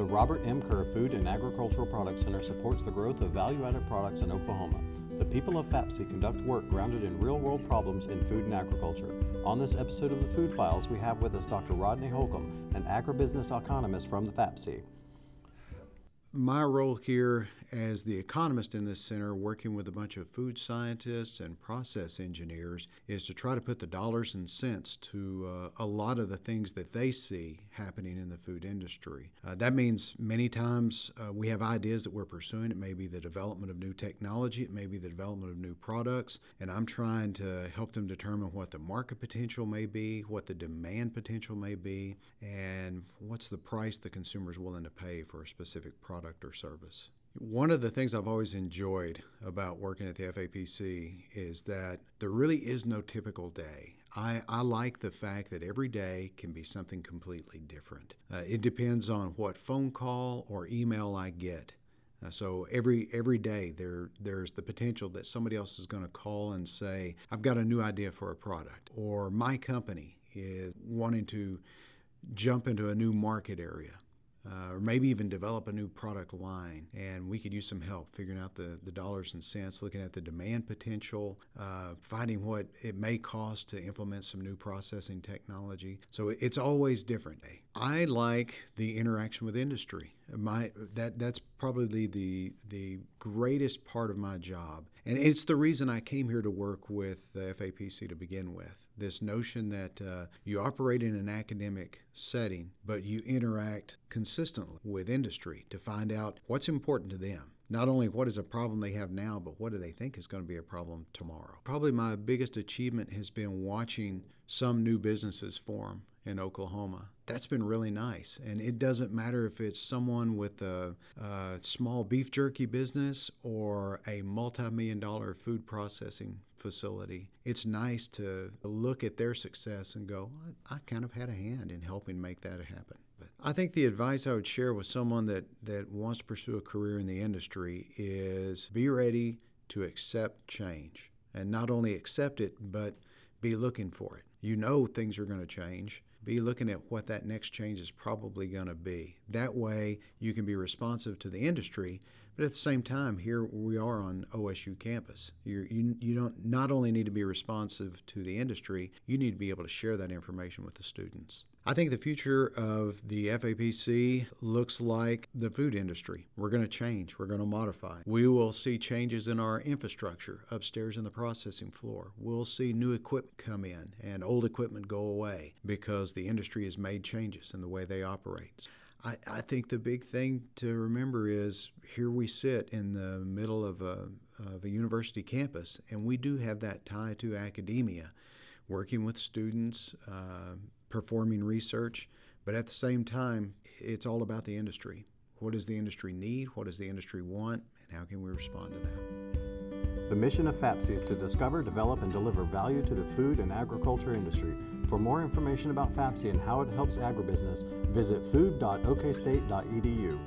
The Robert M. Kerr Food and Agricultural Products Center supports the growth of value added products in Oklahoma. The people of FAPC conduct work grounded in real world problems in food and agriculture. On this episode of the Food Files, we have with us Dr. Rodney Holcomb, an agribusiness economist from the FAPC my role here as the economist in this center, working with a bunch of food scientists and process engineers, is to try to put the dollars and cents to uh, a lot of the things that they see happening in the food industry. Uh, that means many times uh, we have ideas that we're pursuing. It may be the development of new technology, it may be the development of new products, and I'm trying to help them determine what the market potential may be, what the demand potential may be, and what's the price the consumer is willing to pay for a specific product product or service. One of the things I've always enjoyed about working at the FAPC is that there really is no typical day. I, I like the fact that every day can be something completely different. Uh, it depends on what phone call or email I get. Uh, so every every day there there's the potential that somebody else is going to call and say, "I've got a new idea for a product," or my company is wanting to jump into a new market area uh, or maybe even develop a new product line. And we could use some help figuring out the, the dollars and cents, looking at the demand potential, uh, finding what it may cost to implement some new processing technology. So it's always different. I like the interaction with industry. My that that's probably the the greatest part of my job, and it's the reason I came here to work with the FAPC to begin with this notion that uh, you operate in an academic setting, but you interact consistently with industry to find out what's important to them. Not only what is a problem they have now, but what do they think is going to be a problem tomorrow. Probably my biggest achievement has been watching some new businesses form in Oklahoma. That's been really nice. And it doesn't matter if it's someone with a, a small beef jerky business or a multi million dollar food processing facility. It's nice to look at their success and go, I kind of had a hand in helping make that happen. I think the advice I would share with someone that, that wants to pursue a career in the industry is be ready to accept change. And not only accept it, but be looking for it. You know things are going to change be looking at what that next change is probably going to be. That way, you can be responsive to the industry, but at the same time, here we are on OSU campus. You're, you you don't not only need to be responsive to the industry, you need to be able to share that information with the students. I think the future of the FAPC looks like the food industry. We're going to change, we're going to modify. We will see changes in our infrastructure upstairs in the processing floor. We'll see new equipment come in and old equipment go away because the industry has made changes in the way they operate. I, I think the big thing to remember is here we sit in the middle of a, of a university campus, and we do have that tie to academia, working with students, uh, performing research, but at the same time, it's all about the industry. What does the industry need? What does the industry want? And how can we respond to that? The mission of FAPC is to discover, develop, and deliver value to the food and agriculture industry for more information about FAPC and how it helps agribusiness, visit food.okstate.edu.